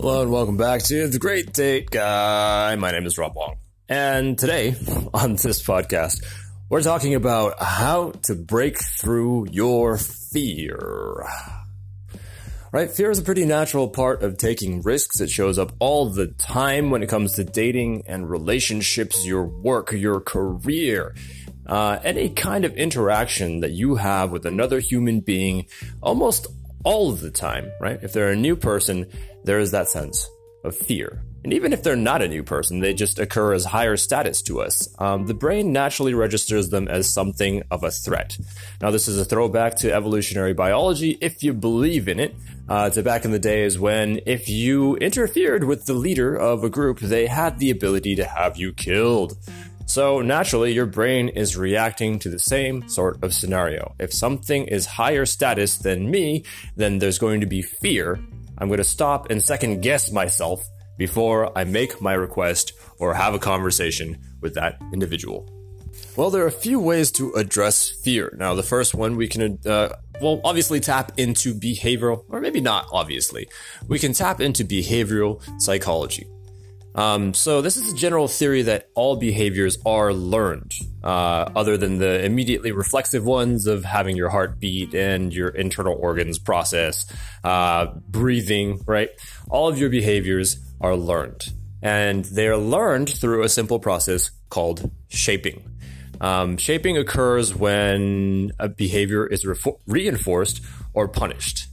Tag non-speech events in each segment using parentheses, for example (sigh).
Hello and welcome back to The Great Date Guy. My name is Rob Wong. And today (laughs) on this podcast, we're talking about how to break through your fear. Right? Fear is a pretty natural part of taking risks. It shows up all the time when it comes to dating and relationships, your work, your career. Uh, any kind of interaction that you have with another human being almost all of the time, right? If they're a new person, there is that sense of fear. And even if they're not a new person, they just occur as higher status to us. Um, the brain naturally registers them as something of a threat. Now, this is a throwback to evolutionary biology, if you believe in it, uh, to back in the days when if you interfered with the leader of a group, they had the ability to have you killed. So naturally, your brain is reacting to the same sort of scenario. If something is higher status than me, then there's going to be fear. I'm going to stop and second guess myself before I make my request or have a conversation with that individual. Well, there are a few ways to address fear. Now, the first one we can, uh, well, obviously tap into behavioral, or maybe not obviously. We can tap into behavioral psychology. Um, so this is a general theory that all behaviors are learned, uh, other than the immediately reflexive ones of having your heart beat and your internal organs process, uh, breathing, right? All of your behaviors are learned. And they are learned through a simple process called shaping. Um, shaping occurs when a behavior is re- reinforced or punished.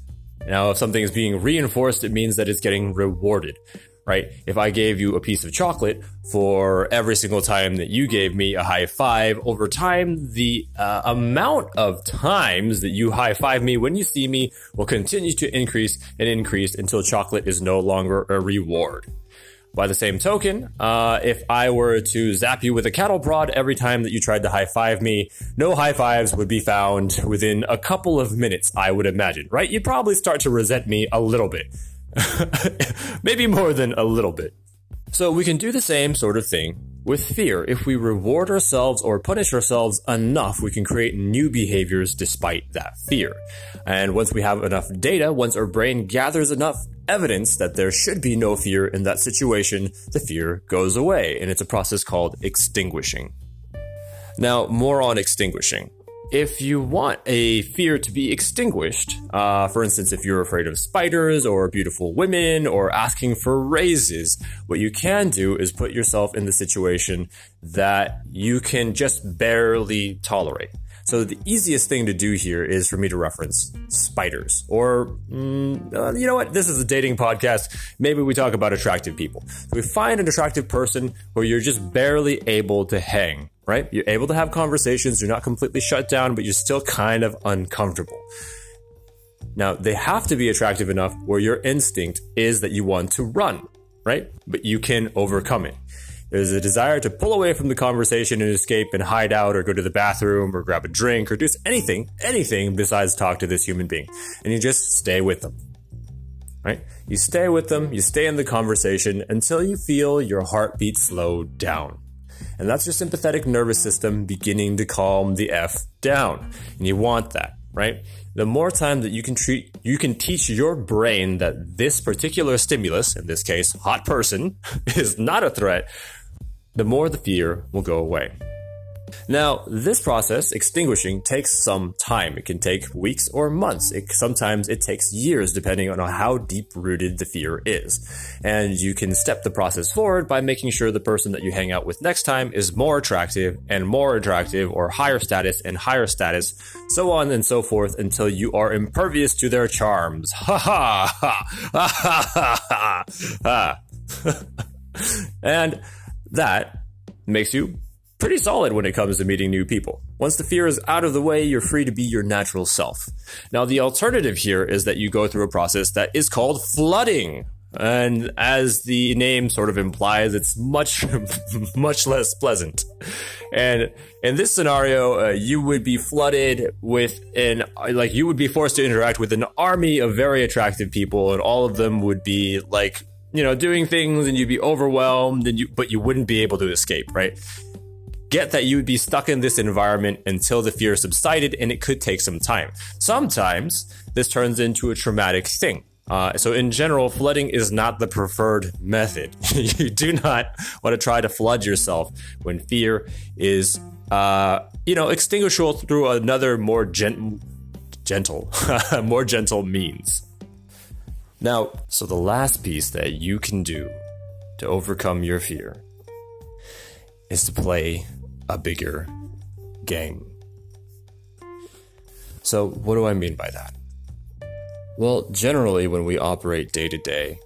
Now, if something is being reinforced, it means that it's getting rewarded right? If I gave you a piece of chocolate for every single time that you gave me a high five, over time, the uh, amount of times that you high five me when you see me will continue to increase and increase until chocolate is no longer a reward. By the same token, uh, if I were to zap you with a cattle prod every time that you tried to high five me, no high fives would be found within a couple of minutes, I would imagine, right? You'd probably start to resent me a little bit. (laughs) Maybe more than a little bit. So we can do the same sort of thing with fear. If we reward ourselves or punish ourselves enough, we can create new behaviors despite that fear. And once we have enough data, once our brain gathers enough evidence that there should be no fear in that situation, the fear goes away. And it's a process called extinguishing. Now, more on extinguishing if you want a fear to be extinguished, uh, for instance, if you're afraid of spiders or beautiful women or asking for raises, what you can do is put yourself in the situation that you can just barely tolerate. So the easiest thing to do here is for me to reference spiders, or mm, uh, you know what? This is a dating podcast. Maybe we talk about attractive people. So we find an attractive person where you're just barely able to hang right? You're able to have conversations. You're not completely shut down, but you're still kind of uncomfortable. Now, they have to be attractive enough where your instinct is that you want to run, right? But you can overcome it. There's a desire to pull away from the conversation and escape and hide out or go to the bathroom or grab a drink or do anything, anything besides talk to this human being. And you just stay with them, right? You stay with them, you stay in the conversation until you feel your heartbeat slow down. And that's your sympathetic nervous system beginning to calm the F down. And you want that, right? The more time that you can treat, you can teach your brain that this particular stimulus, in this case, hot person, (laughs) is not a threat, the more the fear will go away. Now, this process, extinguishing, takes some time. It can take weeks or months. It, sometimes it takes years, depending on how deep rooted the fear is. And you can step the process forward by making sure the person that you hang out with next time is more attractive and more attractive or higher status and higher status, so on and so forth until you are impervious to their charms. (laughs) Ha ha ha ha ha ha ha. (laughs) and that makes you pretty solid when it comes to meeting new people. Once the fear is out of the way, you're free to be your natural self. Now, the alternative here is that you go through a process that is called flooding. And as the name sort of implies, it's much, (laughs) much less pleasant. And in this scenario, uh, you would be flooded with an, like, you would be forced to interact with an army of very attractive people, and all of them would be like, you know, doing things, and you'd be overwhelmed, and you, but you wouldn't be able to escape, right? Get that you would be stuck in this environment until the fear subsided, and it could take some time. Sometimes this turns into a traumatic thing. Uh, so, in general, flooding is not the preferred method. (laughs) you do not want to try to flood yourself when fear is, uh, you know, extinguishable through another more gen- gentle, (laughs) more gentle means. Now, so the last piece that you can do to overcome your fear is to play a bigger game. So, what do I mean by that? Well, generally, when we operate day to day,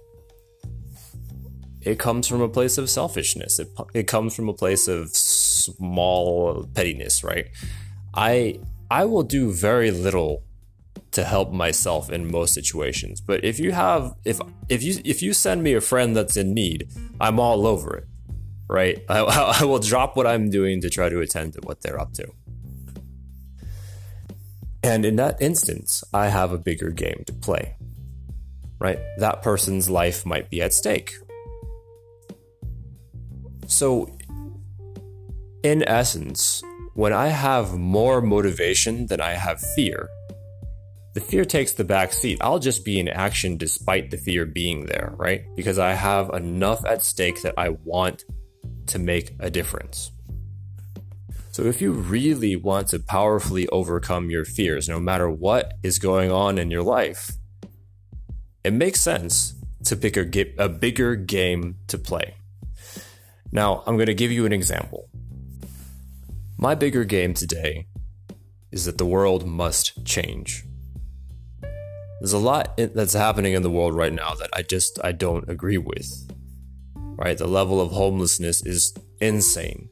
it comes from a place of selfishness. It, it comes from a place of small pettiness, right? I I will do very little to help myself in most situations. But if you have if if you if you send me a friend that's in need, I'm all over it, right? (laughs) I, I will drop what I'm doing to try to attend to what they're up to. And in that instance, I have a bigger game to play. Right? That person's life might be at stake. So, in essence, when I have more motivation than I have fear, the fear takes the back seat. I'll just be in action despite the fear being there, right? Because I have enough at stake that I want to make a difference. So, if you really want to powerfully overcome your fears, no matter what is going on in your life, it makes sense to pick a, a bigger game to play. Now, I'm going to give you an example. My bigger game today is that the world must change. There's a lot that's happening in the world right now that I just I don't agree with. Right? The level of homelessness is insane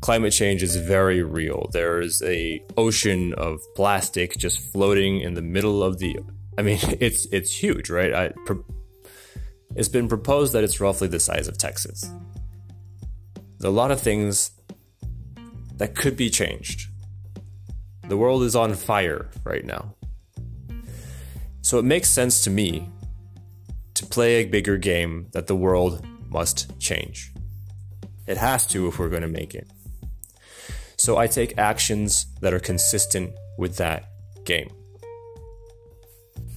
climate change is very real. There is a ocean of plastic just floating in the middle of the. I mean, (laughs) it's it's huge, right? I, pro- it's been proposed that it's roughly the size of Texas. There's a lot of things that could be changed. The world is on fire right now. So it makes sense to me to play a bigger game that the world must change. It has to if we're going to make it. So I take actions that are consistent with that game.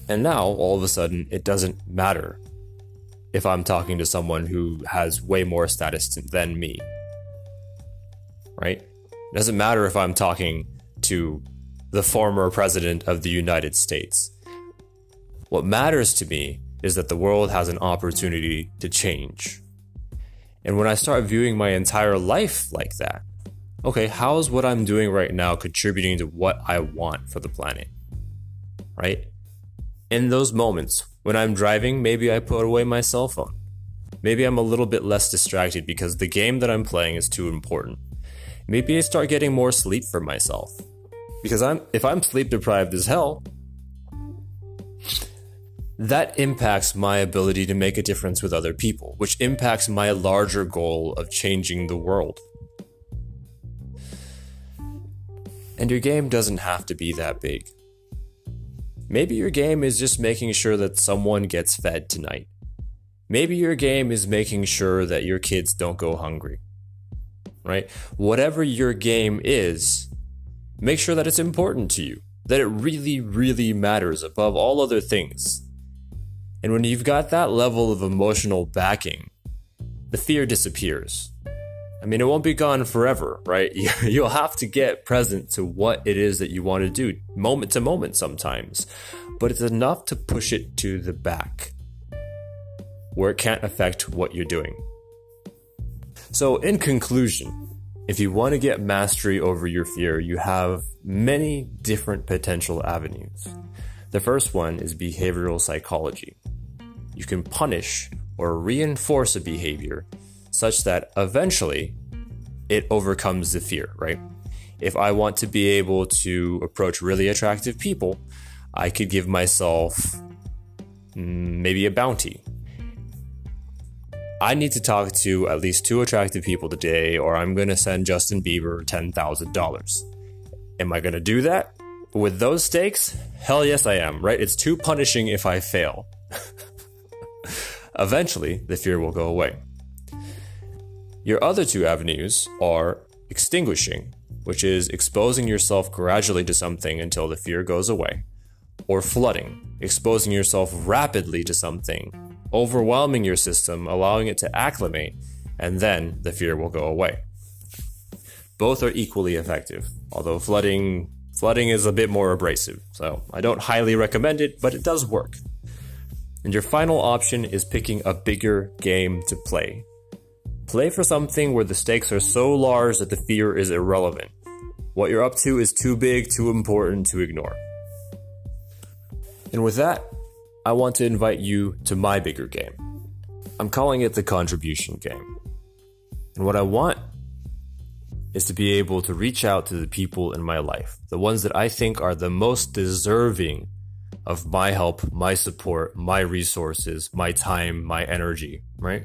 And now, all of a sudden, it doesn't matter if I'm talking to someone who has way more status than me. Right? It doesn't matter if I'm talking to the former president of the United States. What matters to me is that the world has an opportunity to change. And when I start viewing my entire life like that, okay, how is what I'm doing right now contributing to what I want for the planet? Right? In those moments, when I'm driving, maybe I put away my cell phone. Maybe I'm a little bit less distracted because the game that I'm playing is too important. Maybe I start getting more sleep for myself. Because I'm if I'm sleep deprived as hell, that impacts my ability to make a difference with other people, which impacts my larger goal of changing the world. And your game doesn't have to be that big. Maybe your game is just making sure that someone gets fed tonight. Maybe your game is making sure that your kids don't go hungry. Right? Whatever your game is, make sure that it's important to you, that it really, really matters above all other things. And when you've got that level of emotional backing, the fear disappears. I mean, it won't be gone forever, right? (laughs) You'll have to get present to what it is that you want to do, moment to moment sometimes. But it's enough to push it to the back where it can't affect what you're doing. So, in conclusion, if you want to get mastery over your fear, you have many different potential avenues. The first one is behavioral psychology. You can punish or reinforce a behavior such that eventually it overcomes the fear, right? If I want to be able to approach really attractive people, I could give myself mm, maybe a bounty. I need to talk to at least two attractive people today, or I'm going to send Justin Bieber $10,000. Am I going to do that? With those stakes? Hell yes, I am, right? It's too punishing if I fail. (laughs) Eventually, the fear will go away. Your other two avenues are extinguishing, which is exposing yourself gradually to something until the fear goes away, or flooding, exposing yourself rapidly to something, overwhelming your system, allowing it to acclimate, and then the fear will go away. Both are equally effective, although flooding flooding is a bit more abrasive, so I don't highly recommend it, but it does work. And your final option is picking a bigger game to play. Play for something where the stakes are so large that the fear is irrelevant. What you're up to is too big, too important to ignore. And with that, I want to invite you to my bigger game. I'm calling it the contribution game. And what I want is to be able to reach out to the people in my life, the ones that I think are the most deserving of my help, my support, my resources, my time, my energy, right?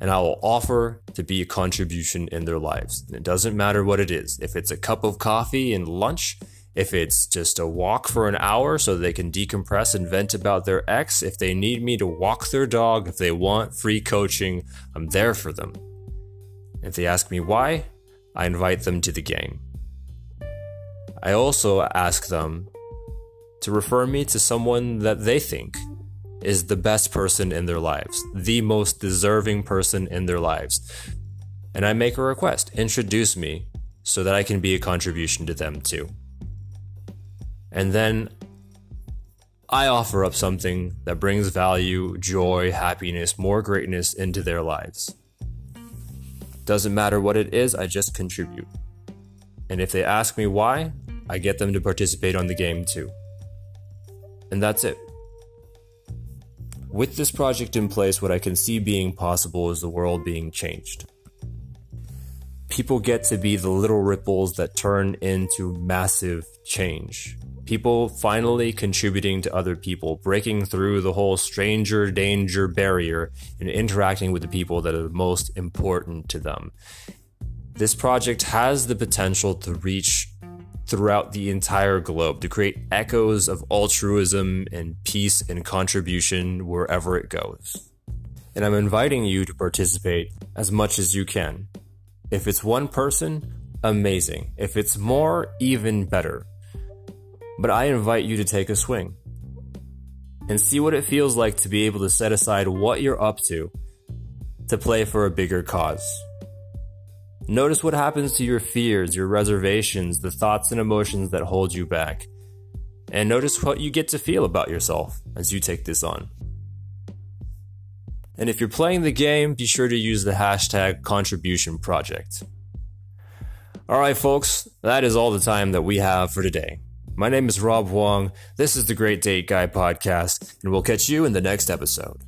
And I will offer to be a contribution in their lives. And it doesn't matter what it is. If it's a cup of coffee and lunch, if it's just a walk for an hour so they can decompress and vent about their ex, if they need me to walk their dog, if they want free coaching, I'm there for them. If they ask me why, I invite them to the game. I also ask them to refer me to someone that they think is the best person in their lives, the most deserving person in their lives. And I make a request introduce me so that I can be a contribution to them too. And then I offer up something that brings value, joy, happiness, more greatness into their lives. Doesn't matter what it is, I just contribute. And if they ask me why, I get them to participate on the game too. And that's it. With this project in place, what I can see being possible is the world being changed. People get to be the little ripples that turn into massive change. People finally contributing to other people, breaking through the whole stranger danger barrier and interacting with the people that are most important to them. This project has the potential to reach throughout the entire globe to create echoes of altruism and peace and contribution wherever it goes. And I'm inviting you to participate as much as you can. If it's one person, amazing. If it's more, even better. But I invite you to take a swing and see what it feels like to be able to set aside what you're up to to play for a bigger cause. Notice what happens to your fears, your reservations, the thoughts and emotions that hold you back. And notice what you get to feel about yourself as you take this on. And if you're playing the game, be sure to use the hashtag contribution project. Alright, folks, that is all the time that we have for today. My name is Rob Wong. This is the Great Date Guy podcast, and we'll catch you in the next episode.